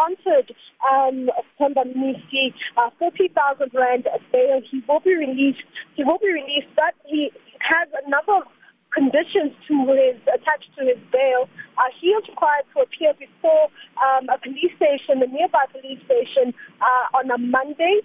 granted um, Themba Mnisi uh, 40,000 rand bail. He will be released. He will be released, but he has a number of conditions to his attached to his bail. Uh, he is required to appear before um, a police station, a nearby police station, uh, on a Monday,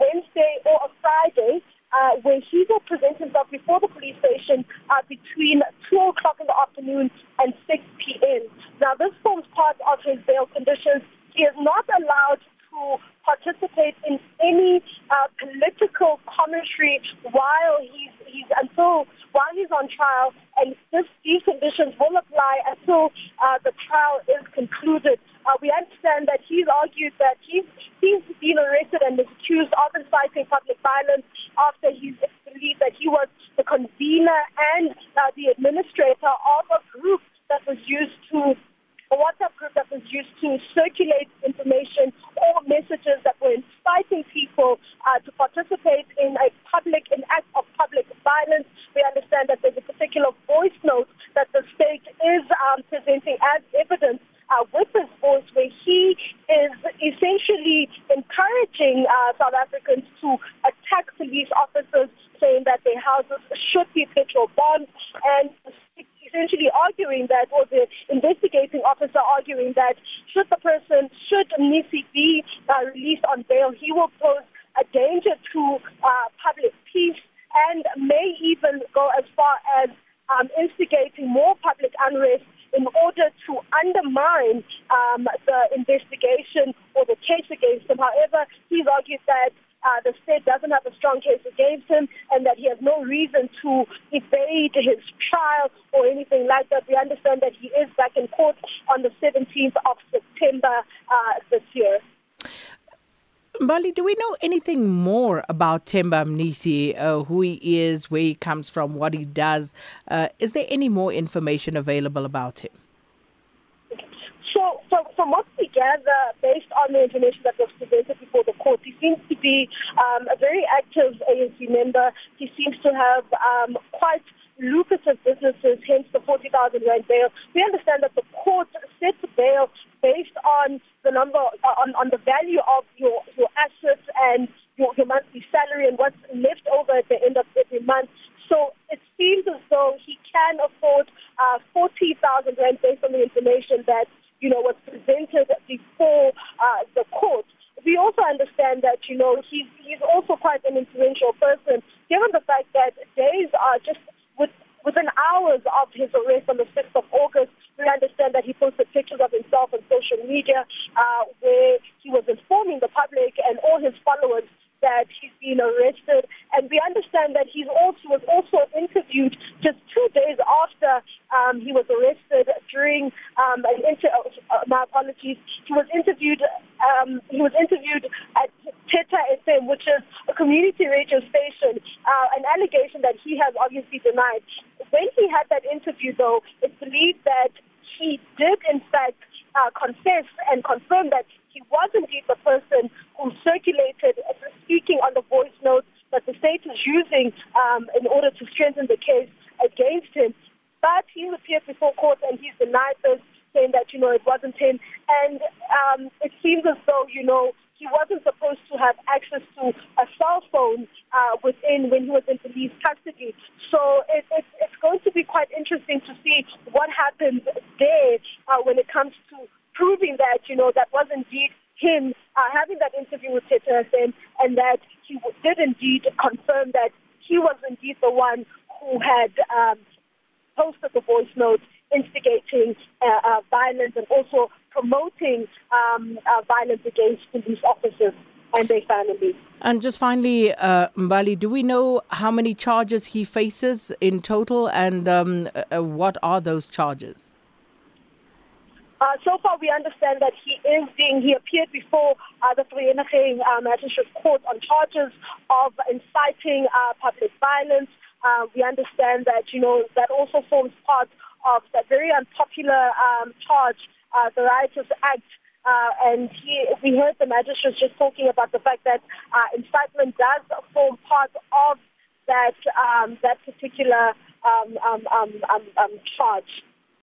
Wednesday, or a Friday. Uh, where he will present himself before the police station uh, between 2 o'clock in the afternoon and 6 p.m. Now, this forms part of his bail conditions. He is not allowed to participate in any uh, political commentary while he's, he's until while he's on trial, and this, these conditions will apply until uh, the trial is concluded. Uh, we understand that he's argued that he's, he's been arrested and is accused of inciting public violence after he's believed that he was the convener and uh, the administrator of a group that was used to a WhatsApp group that was used to circulate information or messages that were inciting people uh, to participate in a public, an act of public violence. We understand that there's a particular voice note that the state is um, presenting as evidence uh, with his voice, where he is essentially encouraging uh, South Africans to attack police officers, saying that their houses should be petrol bombed, and essentially arguing that, or the investigating officer arguing that, should the person, should Mnisi be uh, released on bail, he will pose a danger to uh, public peace and may even go as far as um, instigating more public unrest in order to undermine um, the investigation or the case against him. However, he's argued that uh, the state doesn't have a strong case against him and that he has no reason to evade his trial or anything like that. We understand that he is back in court on the 17th of September uh, this year. Mbali, do we know anything more about Themba Mnisi, uh, who he is, where he comes from, what he does? Uh, is there any more information available about him? So, so, from what we gather, based on the information that was presented before the court, he seems to be um, a very active ANC member. He seems to have um, quite lucrative businesses, hence the 40,000 rand bail. We understand that the court set the bail based on the number, on, on the value of your, your assets and your, your monthly salary and what's left over at the end of every month. So it seems as though he can afford uh, 40,000 rand based on the information that, you know, was presented before uh, the court. We also understand that, you know, he's, he's also quite an influential person, given the fact that days are just with, within hours of his arrest on the 6th of August, we understand that he posted pictures of himself on social media uh, where he was informing the public and all his followers that he's been arrested. And we understand that he also was also interviewed just two days after um, he was arrested during um, an inter- uh, my apologies. He was interviewed. Um, he was interviewed at Teta FM, which is a community radio station. Uh, an allegation that he has obviously denied. When he had that interview, though, it's believed that he did in fact uh, confess and confirm that he was indeed the person who circulated, uh, speaking on the voice note is using um, in order to strengthen the case against him. But he appeared before court and he's denied this, saying that, you know, it wasn't him. And um, it seems as though, you know, he wasn't supposed to have access to a cell phone uh, within when he was in police custody. So it, it, it's going to be quite interesting to see what happens there uh, when it comes to proving that, you know, that was indeed him uh, having that interview with Teta FM and that did indeed confirm that he was indeed the one who had um, posted the voice notes instigating uh, uh, violence and also promoting um, uh, violence against police officers and their families. And just finally, uh, Mbali, do we know how many charges he faces in total and um, uh, what are those charges? Uh, so far, we understand that he is being, he appeared before uh, the Vereeniging uh, Magistrate Court on charges of inciting uh, public violence. Uh, we understand that, you know, that also forms part of that very unpopular um, charge, uh, the Rioters Act. Uh, and he, we heard the magistrate just talking about the fact that uh, incitement does form part of that um, that particular um, um, um, um, um charge.